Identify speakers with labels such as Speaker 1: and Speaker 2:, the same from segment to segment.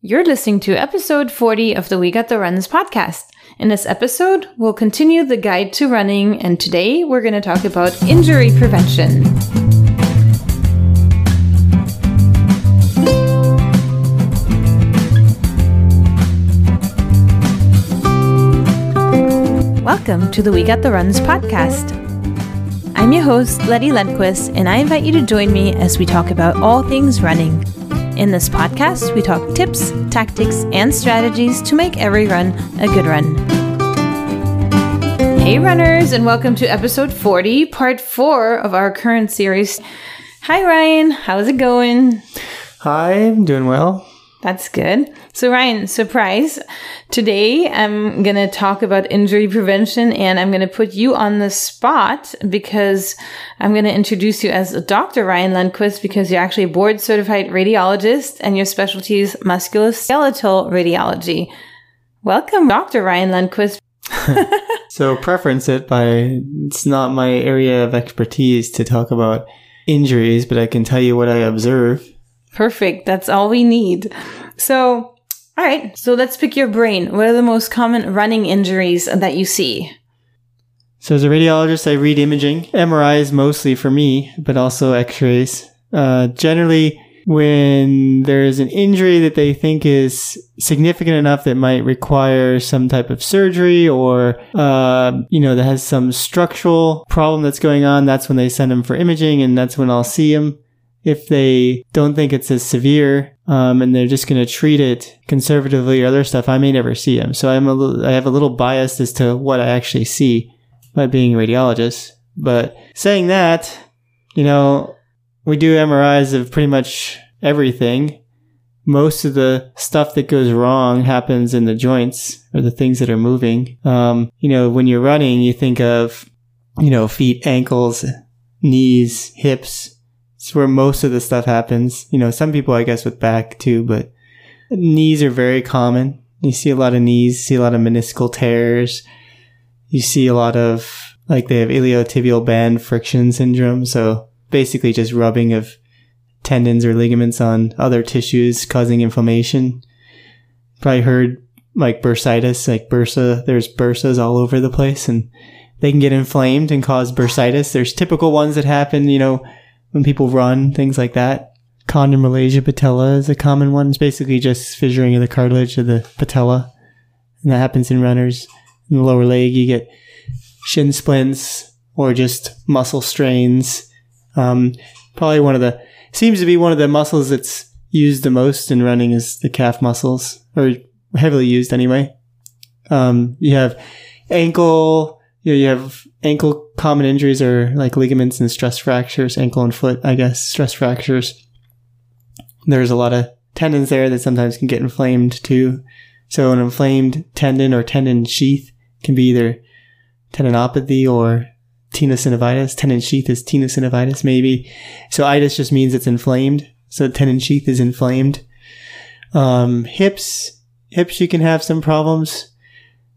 Speaker 1: You're listening to episode 40 of the We Got the Runs podcast. In this episode, we'll continue the guide to running, and today we're going to talk about injury prevention. Welcome to the We Got the Runs podcast. I'm your host, Letty Lundquist, and I invite you to join me as we talk about all things running. In this podcast, we talk tips, tactics, and strategies to make every run a good run. Hey, runners, and welcome to episode 40, part four of our current series. Hi, Ryan. How's it going?
Speaker 2: Hi, I'm doing well.
Speaker 1: That's good. So, Ryan, surprise. Today I'm going to talk about injury prevention and I'm going to put you on the spot because I'm going to introduce you as Dr. Ryan Lundquist because you're actually a board certified radiologist and your specialty is musculoskeletal radiology. Welcome, Dr. Ryan Lundquist.
Speaker 2: so, preference it by it's not my area of expertise to talk about injuries, but I can tell you what I observe
Speaker 1: Perfect. That's all we need. So, all right. So let's pick your brain. What are the most common running injuries that you see?
Speaker 2: So as a radiologist, I read imaging, MRIs mostly for me, but also X-rays. Uh, generally, when there is an injury that they think is significant enough that might require some type of surgery or, uh, you know, that has some structural problem that's going on, that's when they send them for imaging and that's when I'll see them if they don't think it's as severe um, and they're just going to treat it conservatively or other stuff, I may never see them. So I'm a little, I have a little bias as to what I actually see by being a radiologist. But saying that, you know, we do MRIs of pretty much everything. Most of the stuff that goes wrong happens in the joints or the things that are moving. Um, you know, when you're running, you think of, you know, feet, ankles, knees, hips, it's where most of the stuff happens. You know, some people, I guess, with back too, but knees are very common. You see a lot of knees, see a lot of meniscal tears. You see a lot of, like, they have iliotibial band friction syndrome. So basically just rubbing of tendons or ligaments on other tissues causing inflammation. Probably heard like bursitis, like bursa. There's bursas all over the place and they can get inflamed and cause bursitis. There's typical ones that happen, you know, when people run, things like that. Chondromalacia patella is a common one. It's basically just fissuring of the cartilage of the patella. And that happens in runners. In the lower leg, you get shin splints or just muscle strains. Um, probably one of the, seems to be one of the muscles that's used the most in running is the calf muscles, or heavily used anyway. Um, you have ankle, you, know, you have ankle common injuries are like ligaments and stress fractures, ankle and foot, I guess, stress fractures. There's a lot of tendons there that sometimes can get inflamed too. So an inflamed tendon or tendon sheath can be either tendinopathy or tenosynovitis. Tendon sheath is tenosynovitis, maybe. So itis just means it's inflamed. So tendon sheath is inflamed. Um, hips, hips, you can have some problems.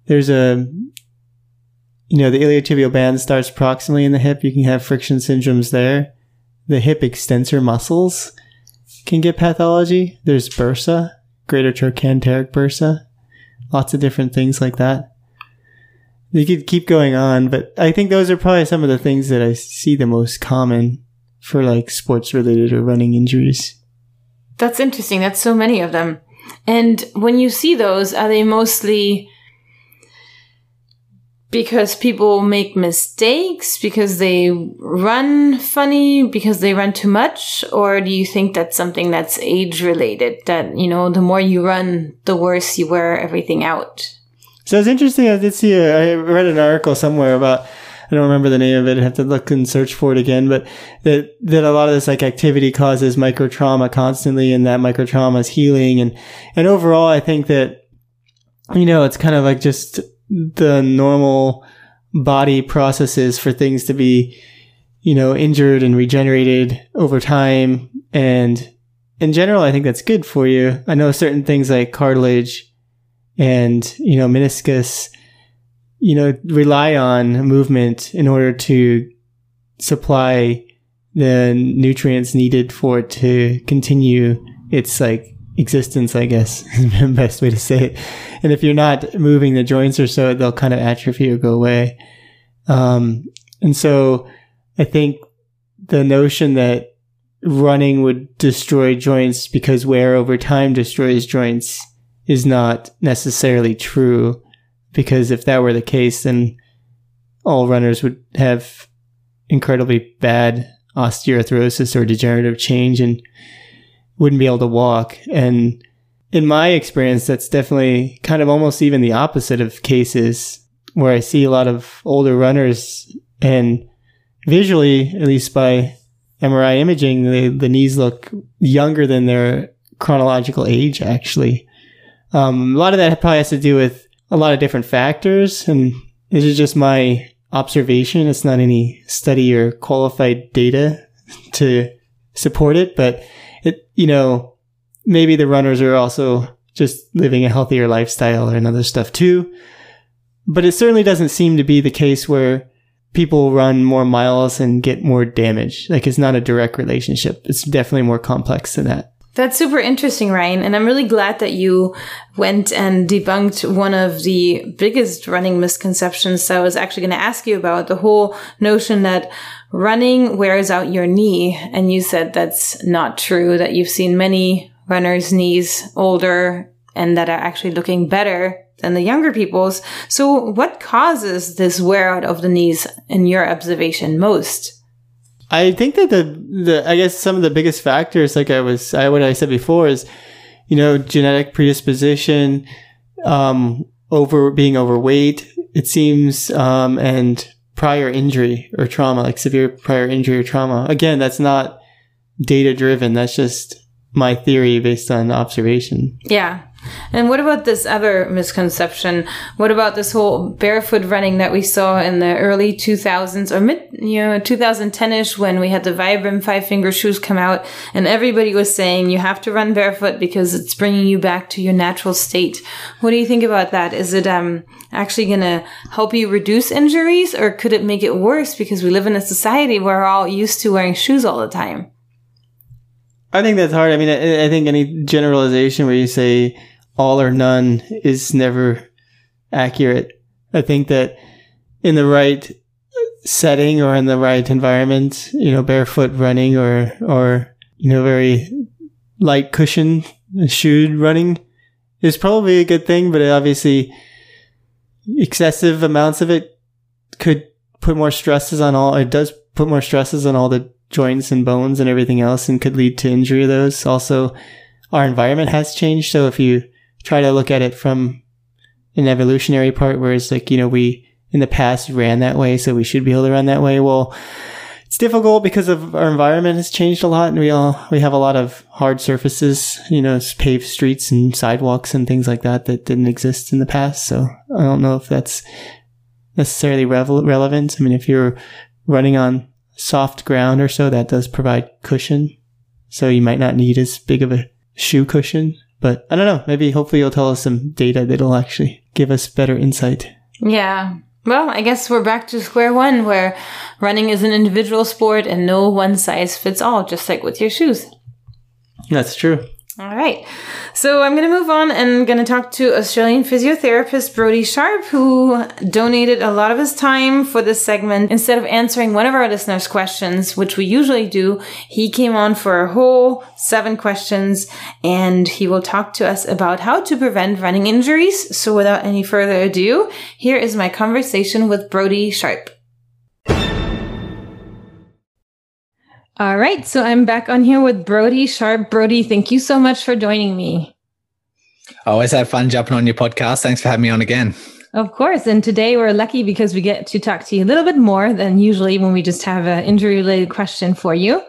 Speaker 2: There's a you know, the iliotibial band starts proximally in the hip. You can have friction syndromes there. The hip extensor muscles can get pathology. There's bursa, greater trochanteric bursa, lots of different things like that. You could keep going on, but I think those are probably some of the things that I see the most common for like sports related or running injuries.
Speaker 1: That's interesting. That's so many of them. And when you see those, are they mostly because people make mistakes because they run funny because they run too much or do you think that's something that's age related that you know the more you run the worse you wear everything out
Speaker 2: so it's interesting i did see a, I read an article somewhere about I don't remember the name of it. I have to look and search for it again, but that, that a lot of this like activity causes micro trauma constantly and that micro trauma is healing. And, and overall, I think that, you know, it's kind of like just the normal body processes for things to be, you know, injured and regenerated over time. And in general, I think that's good for you. I know certain things like cartilage and, you know, meniscus, you know, rely on movement in order to supply the nutrients needed for it to continue its like existence, I guess is the best way to say it. And if you're not moving the joints or so, they'll kind of atrophy or go away. Um, and so I think the notion that running would destroy joints because wear over time destroys joints is not necessarily true. Because if that were the case, then all runners would have incredibly bad osteoarthrosis or degenerative change and wouldn't be able to walk. And in my experience, that's definitely kind of almost even the opposite of cases where I see a lot of older runners and visually, at least by MRI imaging, the, the knees look younger than their chronological age, actually. Um, a lot of that probably has to do with a lot of different factors, and this is just my observation. It's not any study or qualified data to support it, but it, you know, maybe the runners are also just living a healthier lifestyle and other stuff too. But it certainly doesn't seem to be the case where people run more miles and get more damage. Like it's not a direct relationship. It's definitely more complex than that.
Speaker 1: That's super interesting, Ryan. And I'm really glad that you went and debunked one of the biggest running misconceptions that I was actually going to ask you about the whole notion that running wears out your knee. And you said that's not true, that you've seen many runners' knees older and that are actually looking better than the younger people's. So what causes this wear out of the knees in your observation most?
Speaker 2: I think that the the I guess some of the biggest factors, like I was, I what I said before, is you know genetic predisposition, um, over being overweight. It seems, um, and prior injury or trauma, like severe prior injury or trauma. Again, that's not data driven. That's just my theory based on observation.
Speaker 1: Yeah. And what about this other misconception? What about this whole barefoot running that we saw in the early 2000s or mid, you know, 2010ish when we had the Vibram five finger shoes come out and everybody was saying you have to run barefoot because it's bringing you back to your natural state. What do you think about that? Is it, um, actually going to help you reduce injuries or could it make it worse because we live in a society where we're all used to wearing shoes all the time?
Speaker 2: I think that's hard. I mean, I, I think any generalization where you say, all or none is never accurate. I think that in the right setting or in the right environment, you know, barefoot running or, or, you know, very light cushion shoe running is probably a good thing, but obviously excessive amounts of it could put more stresses on all, it does put more stresses on all the joints and bones and everything else and could lead to injury of those. Also, our environment has changed. So if you try to look at it from an evolutionary part where it's like, you know, we in the past ran that way, so we should be able to run that way. Well, it's difficult because of our environment has changed a lot and we all, we have a lot of hard surfaces, you know, paved streets and sidewalks and things like that that didn't exist in the past. So I don't know if that's necessarily revel- relevant. I mean, if you're running on soft ground or so, that does provide cushion. So you might not need as big of a shoe cushion but I don't know. Maybe hopefully you'll tell us some data that'll actually give us better insight.
Speaker 1: Yeah. Well, I guess we're back to square one where running is an individual sport and no one size fits all, just like with your shoes.
Speaker 2: That's true.
Speaker 1: All right. So I'm going to move on and going to talk to Australian physiotherapist Brodie Sharp, who donated a lot of his time for this segment. Instead of answering one of our listeners' questions, which we usually do, he came on for a whole seven questions and he will talk to us about how to prevent running injuries. So without any further ado, here is my conversation with Brodie Sharp. All right. So I'm back on here with Brodie Sharp. Brodie, thank you so much for joining me.
Speaker 3: I always have fun jumping on your podcast. Thanks for having me on again.
Speaker 1: Of course. And today we're lucky because we get to talk to you a little bit more than usually when we just have an injury related question for you.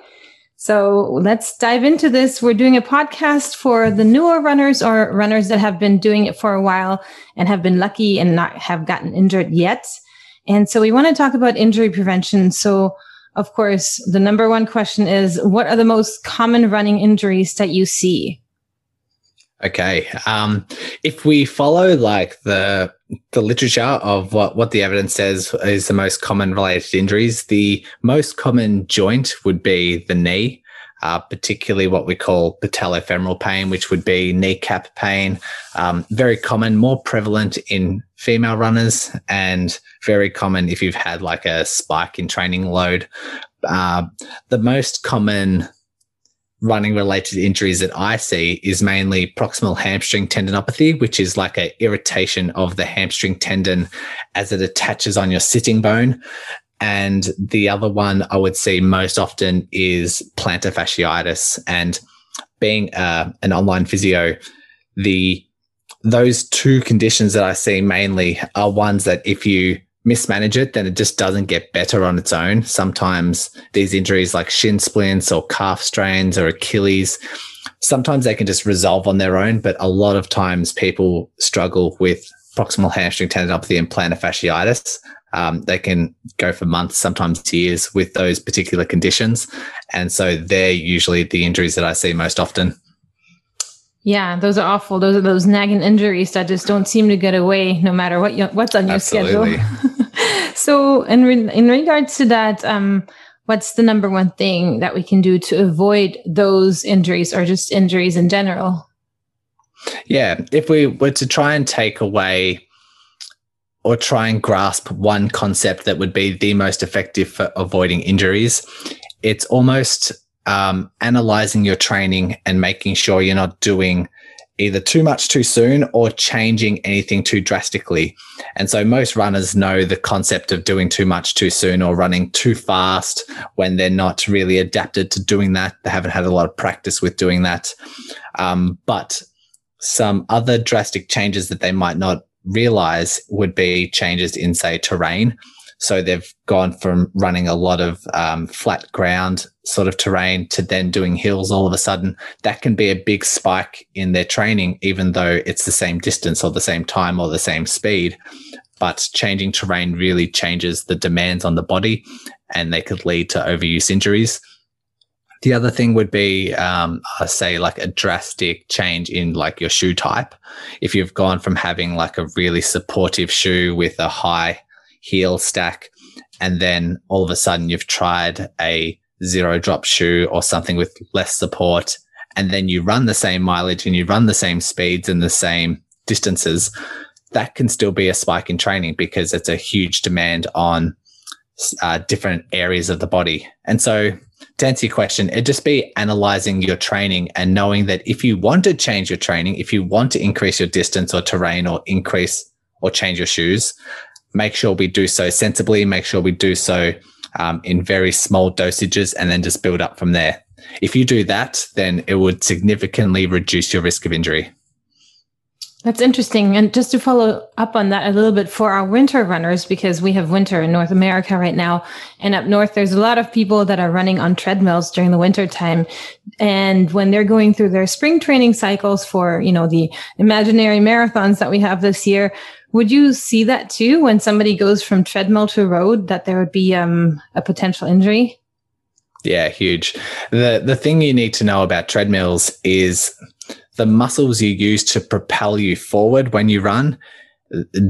Speaker 1: So let's dive into this. We're doing a podcast for the newer runners or runners that have been doing it for a while and have been lucky and not have gotten injured yet. And so we want to talk about injury prevention. So of course, the number one question is what are the most common running injuries that you see?
Speaker 3: Okay. Um, if we follow like the the literature of what, what the evidence says is the most common related injuries, the most common joint would be the knee. uh, particularly what we call patellofemoral pain, which would be kneecap pain. Um, very common, more prevalent in female runners, and very common if you've had like a spike in training load. Uh, the most common running related injuries that I see is mainly proximal hamstring tendinopathy, which is like an irritation of the hamstring tendon as it attaches on your sitting bone. And the other one I would see most often is plantar fasciitis. And being uh, an online physio, the those two conditions that I see mainly are ones that if you mismanage it, then it just doesn't get better on its own. Sometimes these injuries like shin splints or calf strains or Achilles, sometimes they can just resolve on their own, but a lot of times people struggle with proximal hamstring tendinopathy and plantar fasciitis. Um, they can go for months, sometimes years with those particular conditions. And so they're usually the injuries that I see most often.
Speaker 1: Yeah, those are awful. Those are those nagging injuries that just don't seem to get away, no matter what you, what's on your Absolutely. schedule. so, in re- in regards to that, um, what's the number one thing that we can do to avoid those injuries, or just injuries in general?
Speaker 3: Yeah, if we were to try and take away or try and grasp one concept that would be the most effective for avoiding injuries, it's almost um, analyzing your training and making sure you're not doing either too much too soon or changing anything too drastically. And so most runners know the concept of doing too much too soon or running too fast when they're not really adapted to doing that. They haven't had a lot of practice with doing that. Um, but some other drastic changes that they might not realize would be changes in, say, terrain. So they've gone from running a lot of um, flat ground sort of terrain to then doing hills all of a sudden. That can be a big spike in their training, even though it's the same distance or the same time or the same speed. But changing terrain really changes the demands on the body and they could lead to overuse injuries. The other thing would be, um, I say, like a drastic change in like your shoe type. If you've gone from having like a really supportive shoe with a high heel stack, and then all of a sudden you've tried a zero drop shoe or something with less support, and then you run the same mileage and you run the same speeds and the same distances, that can still be a spike in training because it's a huge demand on uh, different areas of the body. And so, to answer your question, it'd just be analyzing your training and knowing that if you want to change your training, if you want to increase your distance or terrain or increase or change your shoes, make sure we do so sensibly, make sure we do so um, in very small dosages, and then just build up from there. If you do that, then it would significantly reduce your risk of injury.
Speaker 1: That's interesting. And just to follow up on that a little bit for our winter runners, because we have winter in North America right now. And up north, there's a lot of people that are running on treadmills during the winter time. And when they're going through their spring training cycles for, you know, the imaginary marathons that we have this year, would you see that too when somebody goes from treadmill to road that there would be um, a potential injury?
Speaker 3: Yeah, huge. The the thing you need to know about treadmills is the muscles you use to propel you forward when you run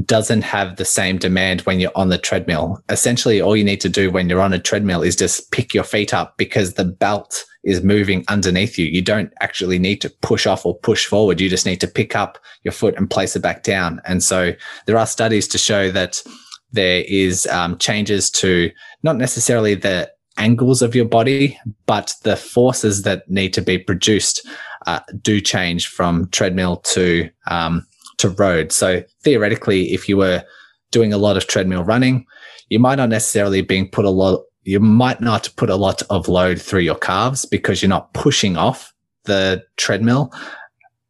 Speaker 3: doesn't have the same demand when you're on the treadmill. Essentially, all you need to do when you're on a treadmill is just pick your feet up because the belt is moving underneath you. You don't actually need to push off or push forward. You just need to pick up your foot and place it back down. And so there are studies to show that there is um, changes to not necessarily the angles of your body, but the forces that need to be produced uh, do change from treadmill to um, to road. So theoretically, if you were doing a lot of treadmill running, you might not necessarily being put a lot. You might not put a lot of load through your calves because you're not pushing off the treadmill.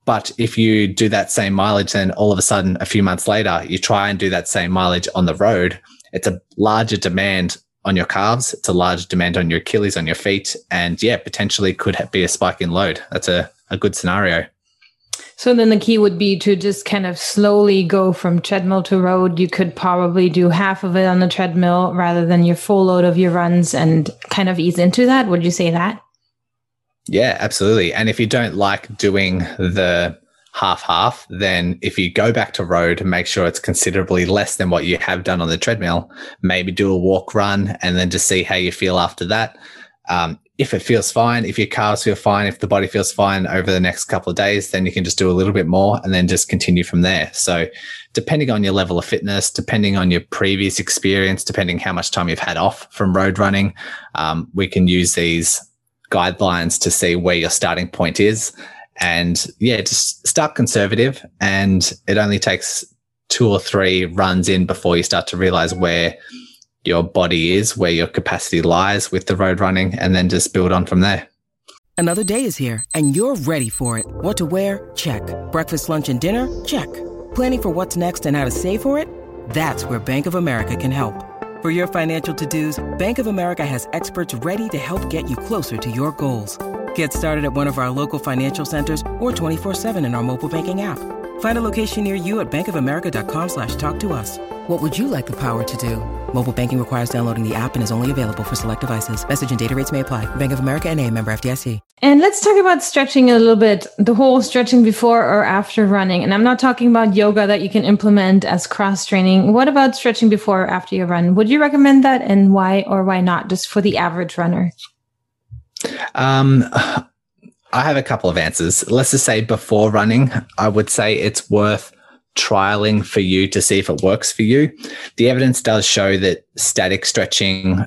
Speaker 3: But if you do that same mileage, then all of a sudden, a few months later, you try and do that same mileage on the road. It's a larger demand on your calves. It's a larger demand on your Achilles, on your feet. And yeah, potentially could be a spike in load. That's a, a good scenario.
Speaker 1: So then the key would be to just kind of slowly go from treadmill to road. You could probably do half of it on the treadmill rather than your full load of your runs and kind of ease into that. Would you say that?
Speaker 3: Yeah, absolutely. And if you don't like doing the half half, then if you go back to road, and make sure it's considerably less than what you have done on the treadmill. Maybe do a walk run and then just see how you feel after that. Um, if it feels fine, if your calves feel fine, if the body feels fine over the next couple of days, then you can just do a little bit more and then just continue from there. So, depending on your level of fitness, depending on your previous experience, depending how much time you've had off from road running, um, we can use these guidelines to see where your starting point is. And yeah, just start conservative. And it only takes two or three runs in before you start to realize where your body is, where your capacity lies with the road running, and then just build on from there.
Speaker 4: Another day is here, and you're ready for it. What to wear? Check. Breakfast, lunch, and dinner? Check. Planning for what's next and how to save for it? That's where Bank of America can help. For your financial to dos, Bank of America has experts ready to help get you closer to your goals. Get started at one of our local financial centers or 24 7 in our mobile banking app. Find a location near you at bankofamerica.com slash talk to us. What would you like the power to do? Mobile banking requires downloading the app and is only available for select devices. Message and data rates may apply. Bank of America and a member FDIC.
Speaker 1: And let's talk about stretching a little bit, the whole stretching before or after running. And I'm not talking about yoga that you can implement as cross training. What about stretching before or after you run? Would you recommend that and why or why not, just for the average runner?
Speaker 3: Um, I have a couple of answers. Let's just say before running, I would say it's worth trialing for you to see if it works for you. The evidence does show that static stretching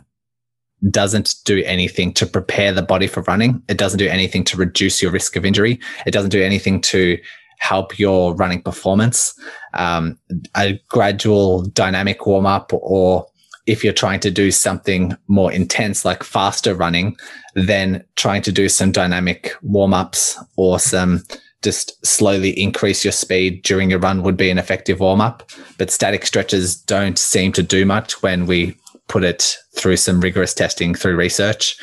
Speaker 3: doesn't do anything to prepare the body for running. It doesn't do anything to reduce your risk of injury. It doesn't do anything to help your running performance. Um, a gradual dynamic warm up or if you're trying to do something more intense, like faster running, then trying to do some dynamic warm ups or some just slowly increase your speed during your run would be an effective warm up. But static stretches don't seem to do much when we put it through some rigorous testing through research.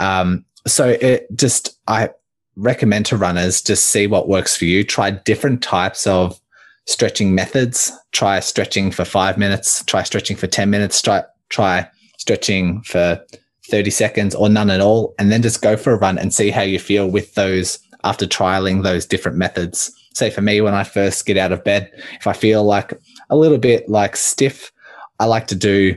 Speaker 3: Um, so it just, I recommend to runners just see what works for you. Try different types of stretching methods. Try stretching for five minutes, try stretching for 10 minutes, try, try stretching for 30 seconds or none at all. And then just go for a run and see how you feel with those after trialing those different methods. Say for me, when I first get out of bed, if I feel like a little bit like stiff, I like to do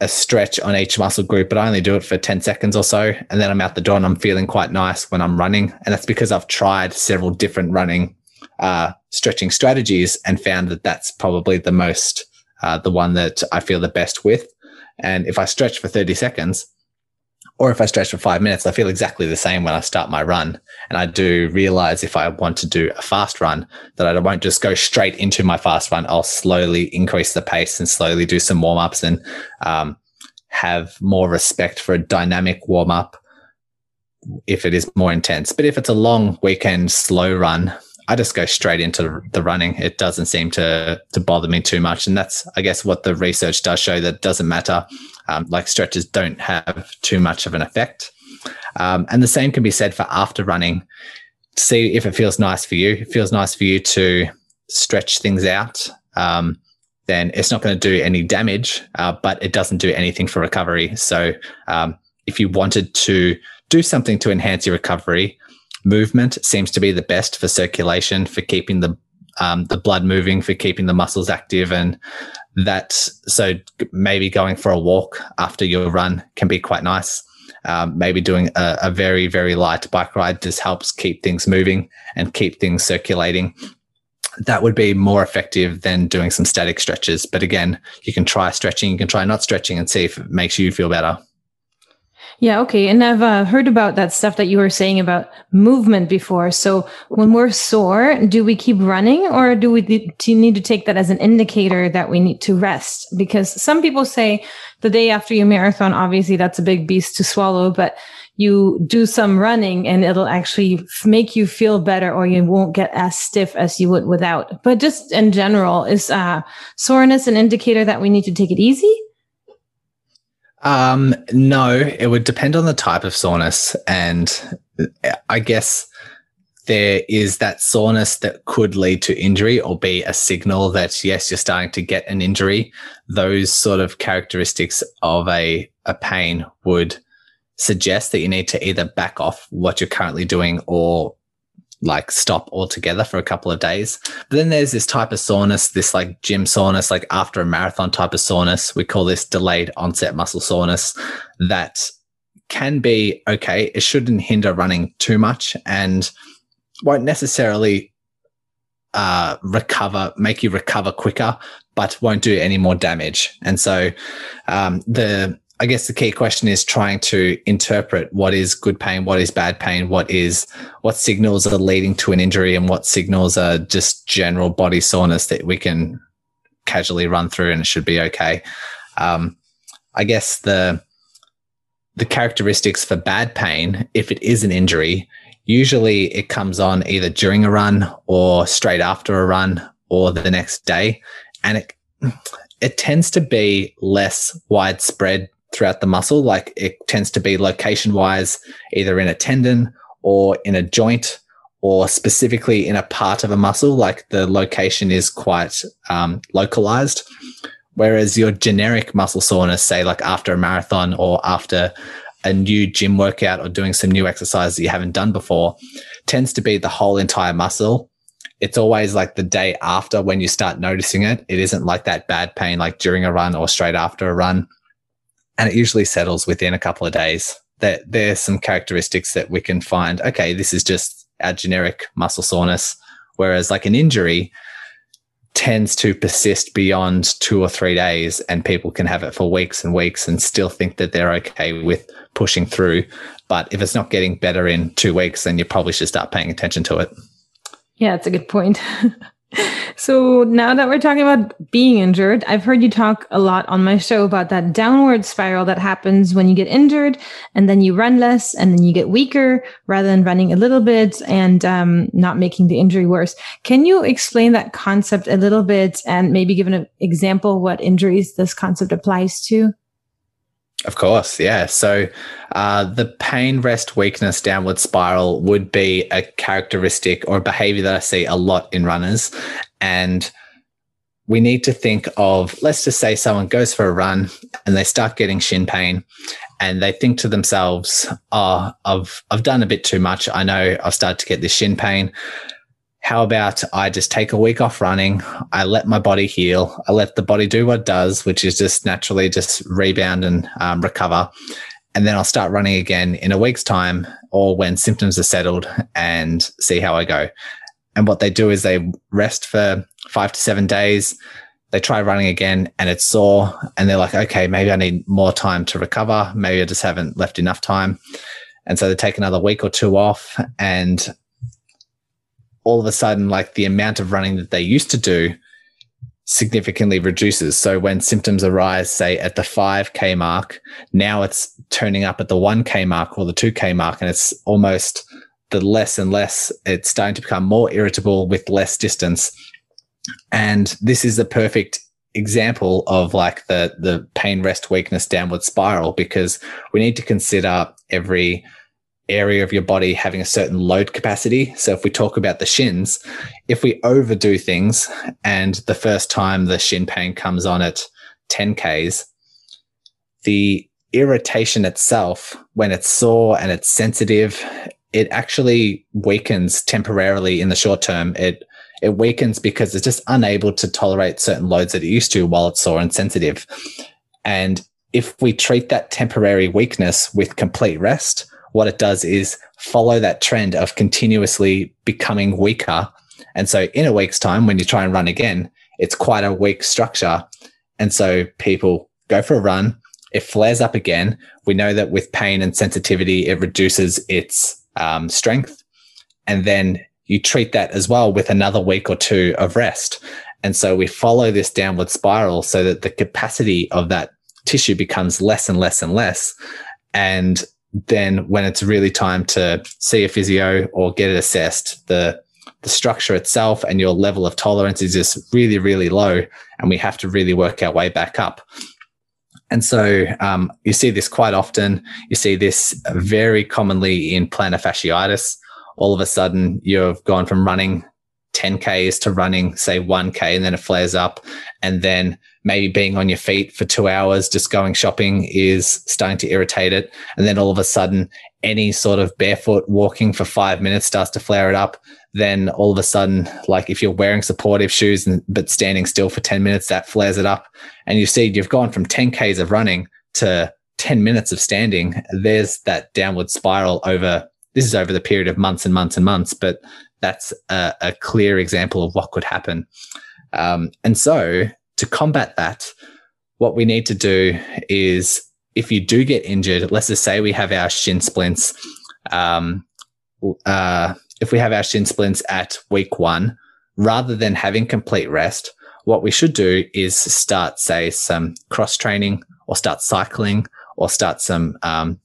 Speaker 3: a stretch on each muscle group, but I only do it for 10 seconds or so. And then I'm out the door and I'm feeling quite nice when I'm running. And that's because I've tried several different running uh, stretching strategies and found that that's probably the most, uh, the one that I feel the best with. And if I stretch for 30 seconds, or if I stretch for five minutes, I feel exactly the same when I start my run. And I do realize if I want to do a fast run, that I won't just go straight into my fast run. I'll slowly increase the pace and slowly do some warm ups and um, have more respect for a dynamic warm up if it is more intense. But if it's a long weekend slow run, I just go straight into the running. It doesn't seem to to bother me too much, and that's I guess what the research does show that doesn't matter. Um, like stretches don't have too much of an effect, um, and the same can be said for after running. See if it feels nice for you. If it feels nice for you to stretch things out. Um, then it's not going to do any damage, uh, but it doesn't do anything for recovery. So, um, if you wanted to do something to enhance your recovery, movement seems to be the best for circulation, for keeping the um, the blood moving, for keeping the muscles active, and that so maybe going for a walk after your run can be quite nice. Um, maybe doing a, a very very light bike ride just helps keep things moving and keep things circulating that would be more effective than doing some static stretches. But again, you can try stretching, you can try not stretching and see if it makes you feel better.
Speaker 1: Yeah, okay. And I've uh, heard about that stuff that you were saying about movement before. So when we're sore, do we keep running or do we need to take that as an indicator that we need to rest? Because some people say the day after your marathon, obviously that's a big beast to swallow, but you do some running and it'll actually make you feel better or you won't get as stiff as you would without. But just in general, is uh, soreness an indicator that we need to take it easy?
Speaker 3: Um, no, it would depend on the type of soreness. And I guess there is that soreness that could lead to injury or be a signal that, yes, you're starting to get an injury. Those sort of characteristics of a, a pain would suggest that you need to either back off what you're currently doing or like stop altogether for a couple of days. But then there's this type of soreness, this like gym soreness, like after a marathon type of soreness. We call this delayed onset muscle soreness that can be okay. It shouldn't hinder running too much and won't necessarily uh, recover, make you recover quicker, but won't do any more damage. And so um, the I guess the key question is trying to interpret what is good pain, what is bad pain, what is what signals are leading to an injury, and what signals are just general body soreness that we can casually run through and it should be okay. Um, I guess the the characteristics for bad pain, if it is an injury, usually it comes on either during a run or straight after a run or the next day, and it it tends to be less widespread throughout the muscle. Like it tends to be location wise, either in a tendon or in a joint or specifically in a part of a muscle. Like the location is quite um, localized. Whereas your generic muscle soreness, say like after a marathon or after a new gym workout or doing some new exercise that you haven't done before, tends to be the whole entire muscle. It's always like the day after when you start noticing it. It isn't like that bad pain like during a run or straight after a run and it usually settles within a couple of days. That there's some characteristics that we can find. Okay, this is just our generic muscle soreness, whereas like an injury tends to persist beyond two or three days, and people can have it for weeks and weeks and still think that they're okay with pushing through. But if it's not getting better in two weeks, then you probably should start paying attention to it.
Speaker 1: Yeah, that's a good point. So now that we're talking about being injured, I've heard you talk a lot on my show about that downward spiral that happens when you get injured and then you run less and then you get weaker rather than running a little bit and um, not making the injury worse. Can you explain that concept a little bit and maybe give an example what injuries this concept applies to?
Speaker 3: Of course, yeah. So uh, the pain, rest, weakness, downward spiral would be a characteristic or a behavior that I see a lot in runners. And we need to think of, let's just say someone goes for a run and they start getting shin pain and they think to themselves, oh, I've, I've done a bit too much. I know I've started to get this shin pain how about I just take a week off running? I let my body heal. I let the body do what it does, which is just naturally just rebound and um, recover. And then I'll start running again in a week's time or when symptoms are settled and see how I go. And what they do is they rest for five to seven days. They try running again and it's sore. And they're like, okay, maybe I need more time to recover. Maybe I just haven't left enough time. And so they take another week or two off and all of a sudden, like the amount of running that they used to do significantly reduces. So when symptoms arise, say at the 5K mark, now it's turning up at the 1K mark or the 2K mark, and it's almost the less and less, it's starting to become more irritable with less distance. And this is the perfect example of like the the pain rest weakness downward spiral because we need to consider every area of your body having a certain load capacity. So if we talk about the shins, if we overdo things and the first time the shin pain comes on at 10 Ks, the irritation itself, when it's sore and it's sensitive, it actually weakens temporarily in the short term. It it weakens because it's just unable to tolerate certain loads that it used to while it's sore and sensitive. And if we treat that temporary weakness with complete rest, what it does is follow that trend of continuously becoming weaker. And so in a week's time, when you try and run again, it's quite a weak structure. And so people go for a run, it flares up again. We know that with pain and sensitivity, it reduces its um, strength. And then you treat that as well with another week or two of rest. And so we follow this downward spiral so that the capacity of that tissue becomes less and less and less. And then when it's really time to see a physio or get it assessed, the the structure itself and your level of tolerance is just really, really low, and we have to really work our way back up. And so um, you see this quite often. You see this very commonly in plantar fasciitis. All of a sudden, you've gone from running 10Ks to running, say, 1K, and then it flares up. And then maybe being on your feet for two hours, just going shopping is starting to irritate it. And then all of a sudden, any sort of barefoot walking for five minutes starts to flare it up. Then all of a sudden, like if you're wearing supportive shoes and, but standing still for 10 minutes, that flares it up. And you see, you've gone from 10Ks of running to 10 minutes of standing, there's that downward spiral over this is over the period of months and months and months, but that's a, a clear example of what could happen. Um, and so to combat that, what we need to do is if you do get injured, let's just say we have our shin splints, um, uh, if we have our shin splints at week one, rather than having complete rest, what we should do is start, say, some cross training or start cycling or start some um,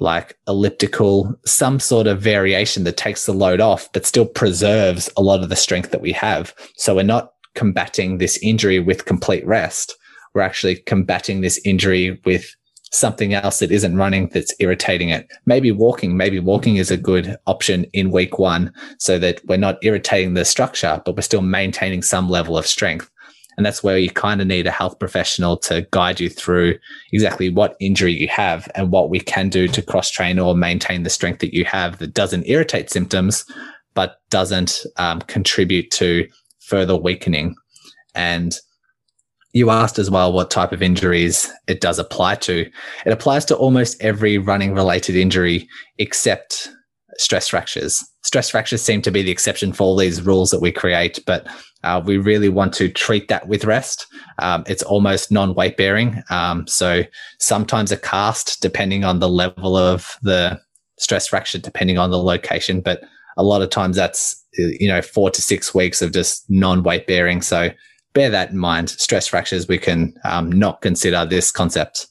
Speaker 3: like elliptical, some sort of variation that takes the load off, but still preserves a lot of the strength that we have. So we're not combating this injury with complete rest. We're actually combating this injury with something else that isn't running that's irritating it. Maybe walking, maybe walking is a good option in week one so that we're not irritating the structure, but we're still maintaining some level of strength. And that's where you kind of need a health professional to guide you through exactly what injury you have and what we can do to cross train or maintain the strength that you have that doesn't irritate symptoms, but doesn't um, contribute to further weakening. And you asked as well what type of injuries it does apply to. It applies to almost every running related injury except stress fractures. Stress fractures seem to be the exception for all these rules that we create, but uh, we really want to treat that with rest. Um, it's almost non weight bearing. Um, so sometimes a cast, depending on the level of the stress fracture, depending on the location, but a lot of times that's, you know, four to six weeks of just non weight bearing. So bear that in mind. Stress fractures, we can um, not consider this concept.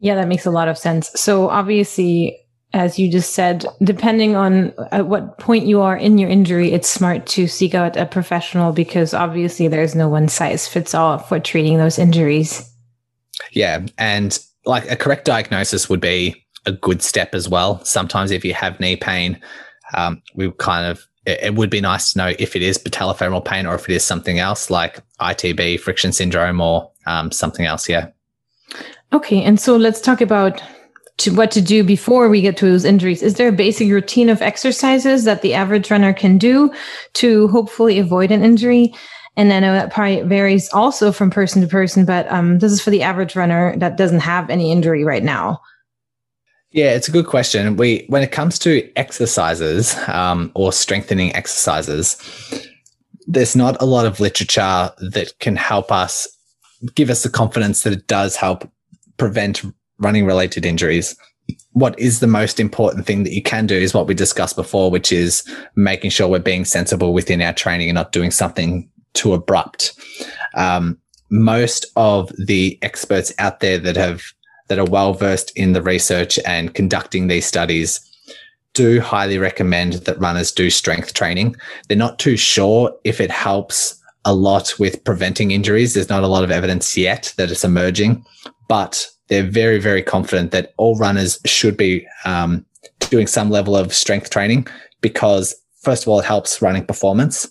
Speaker 1: Yeah, that makes a lot of sense. So obviously, as you just said, depending on at what point you are in your injury, it's smart to seek out a professional because obviously there's no one size fits all for treating those injuries.
Speaker 3: Yeah. And like a correct diagnosis would be a good step as well. Sometimes if you have knee pain, um, we kind of, it, it would be nice to know if it is patellofemoral pain or if it is something else like ITB, friction syndrome, or um, something else. Yeah.
Speaker 1: Okay. And so let's talk about to what to do before we get to those injuries. Is there a basic routine of exercises that the average runner can do to hopefully avoid an injury? And I know that probably varies also from person to person, but um, this is for the average runner that doesn't have any injury right now.
Speaker 3: Yeah, it's a good question. We, when it comes to exercises um, or strengthening exercises, there's not a lot of literature that can help us give us the confidence that it does help prevent running related injuries, what is the most important thing that you can do is what we discussed before, which is making sure we're being sensible within our training and not doing something too abrupt. Um, most of the experts out there that have that are well versed in the research and conducting these studies do highly recommend that runners do strength training. They're not too sure if it helps a lot with preventing injuries. There's not a lot of evidence yet that it's emerging, but they're very, very confident that all runners should be um, doing some level of strength training because, first of all, it helps running performance.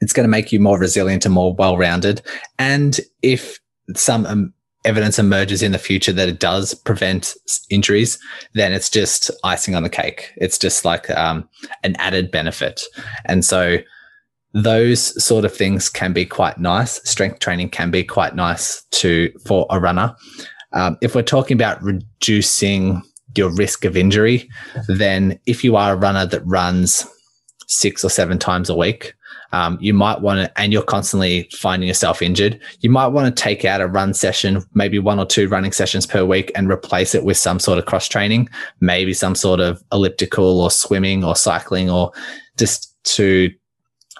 Speaker 3: It's going to make you more resilient and more well rounded. And if some um, evidence emerges in the future that it does prevent injuries, then it's just icing on the cake. It's just like um, an added benefit. And so, those sort of things can be quite nice. Strength training can be quite nice to for a runner. Um, if we're talking about reducing your risk of injury, then if you are a runner that runs six or seven times a week, um, you might want to, and you're constantly finding yourself injured, you might want to take out a run session, maybe one or two running sessions per week and replace it with some sort of cross training, maybe some sort of elliptical or swimming or cycling or just to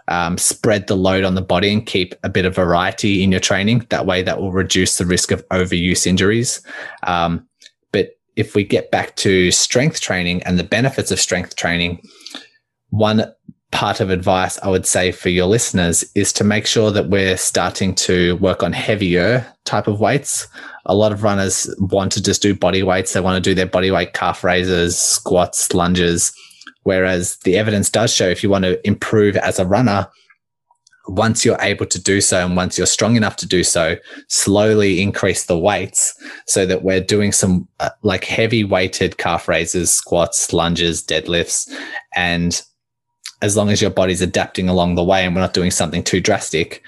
Speaker 3: um, spread the load on the body and keep a bit of variety in your training. That way, that will reduce the risk of overuse injuries. Um, but if we get back to strength training and the benefits of strength training, one part of advice I would say for your listeners is to make sure that we're starting to work on heavier type of weights. A lot of runners want to just do body weights. They want to do their body weight calf raises, squats, lunges Whereas the evidence does show if you want to improve as a runner, once you're able to do so and once you're strong enough to do so, slowly increase the weights so that we're doing some uh, like heavy weighted calf raises, squats, lunges, deadlifts. And as long as your body's adapting along the way and we're not doing something too drastic,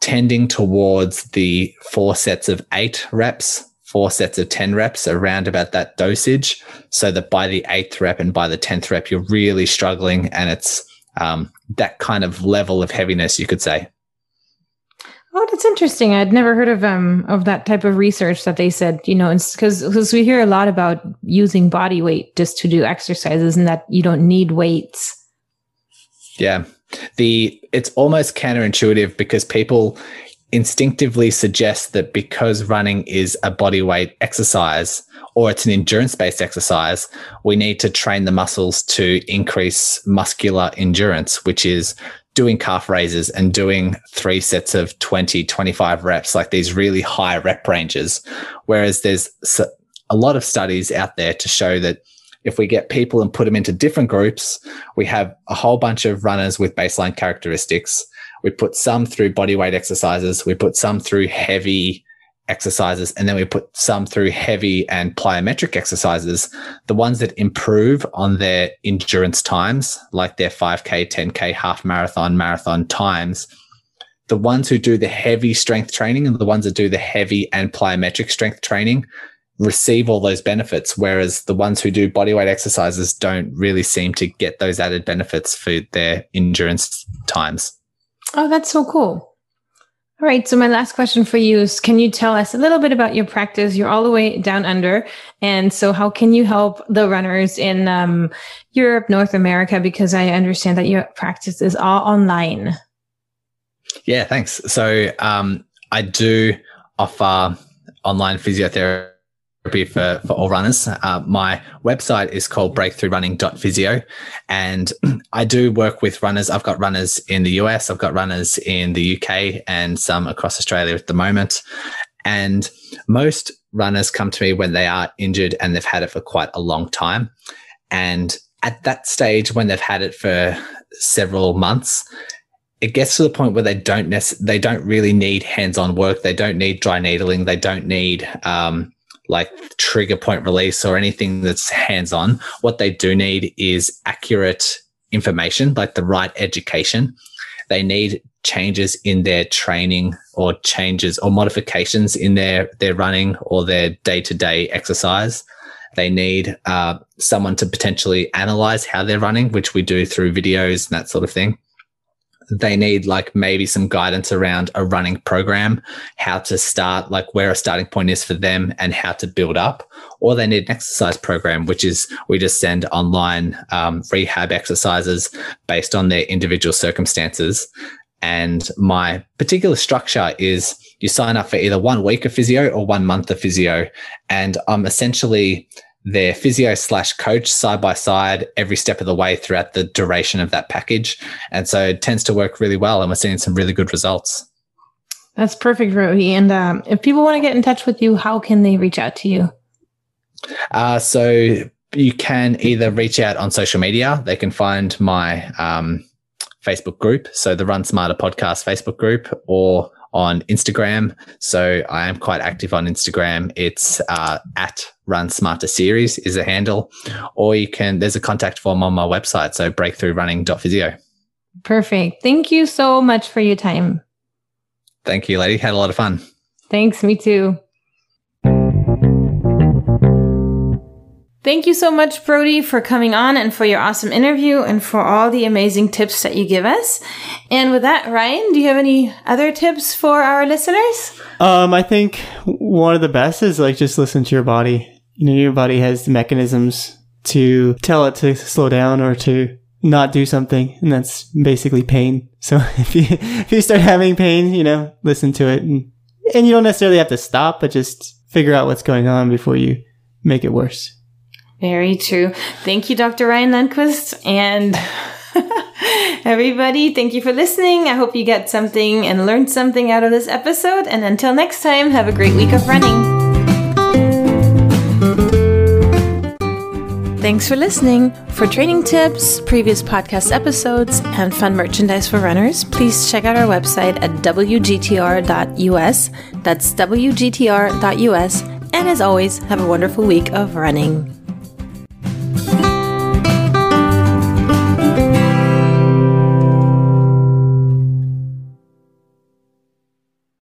Speaker 3: tending towards the four sets of eight reps four sets of 10 reps around about that dosage so that by the eighth rep and by the 10th rep, you're really struggling and it's um, that kind of level of heaviness, you could say.
Speaker 1: Oh, that's interesting. I'd never heard of um of that type of research that they said, you know, because because we hear a lot about using body weight just to do exercises and that you don't need weights.
Speaker 3: Yeah. The it's almost counterintuitive because people instinctively suggest that because running is a body weight exercise or it's an endurance based exercise, we need to train the muscles to increase muscular endurance, which is doing calf raises and doing three sets of 20, 25 reps, like these really high rep ranges. Whereas there's a lot of studies out there to show that if we get people and put them into different groups, we have a whole bunch of runners with baseline characteristics. We put some through body weight exercises. We put some through heavy exercises and then we put some through heavy and plyometric exercises the ones that improve on their endurance times like their 5k 10k half marathon marathon times the ones who do the heavy strength training and the ones that do the heavy and plyometric strength training receive all those benefits whereas the ones who do bodyweight exercises don't really seem to get those added benefits for their endurance times
Speaker 1: oh that's so cool all right. So my last question for you is, can you tell us a little bit about your practice? You're all the way down under. And so how can you help the runners in um, Europe, North America? Because I understand that your practice is all online.
Speaker 3: Yeah, thanks. So um, I do offer online physiotherapy for, for all runners. Uh, my website is called breakthroughrunning.physio. And I do work with runners. I've got runners in the US, I've got runners in the UK, and some across Australia at the moment. And most runners come to me when they are injured and they've had it for quite a long time. And at that stage, when they've had it for several months, it gets to the point where they don't nec- they don't really need hands-on work. They don't need dry needling. They don't need um, like trigger point release or anything that's hands on. What they do need is accurate information, like the right education. They need changes in their training or changes or modifications in their, their running or their day to day exercise. They need uh, someone to potentially analyze how they're running, which we do through videos and that sort of thing they need like maybe some guidance around a running program, how to start, like where a starting point is for them and how to build up. Or they need an exercise program, which is we just send online um, rehab exercises based on their individual circumstances. And my particular structure is you sign up for either one week of physio or one month of physio. And I'm essentially their physio slash coach side by side every step of the way throughout the duration of that package. And so it tends to work really well. And we're seeing some really good results.
Speaker 1: That's perfect, Rohi. And um, if people want to get in touch with you, how can they reach out to you?
Speaker 3: Uh, so you can either reach out on social media. They can find my um, Facebook group, so the Run Smarter Podcast Facebook group, or on Instagram. So I am quite active on Instagram. It's uh, at Run Smarter Series is a handle, or you can, there's a contact form on my website. So breakthroughrunning.physio.
Speaker 1: Perfect. Thank you so much for your time.
Speaker 3: Thank you, lady. Had a lot of fun.
Speaker 1: Thanks. Me too. Thank you so much, Brodie, for coming on and for your awesome interview and for all the amazing tips that you give us. And with that, Ryan, do you have any other tips for our listeners?
Speaker 2: Um, I think one of the best is like just listen to your body. You know, your body has the mechanisms to tell it to slow down or to not do something, and that's basically pain. So if you if you start having pain, you know, listen to it, and and you don't necessarily have to stop, but just figure out what's going on before you make it worse.
Speaker 1: Very true. Thank you, Dr. Ryan Lundquist. And everybody, thank you for listening. I hope you get something and learned something out of this episode. And until next time, have a great week of running. Thanks for listening. For training tips, previous podcast episodes, and fun merchandise for runners, please check out our website at wgtr.us. That's wgtr.us. And as always, have a wonderful week of running.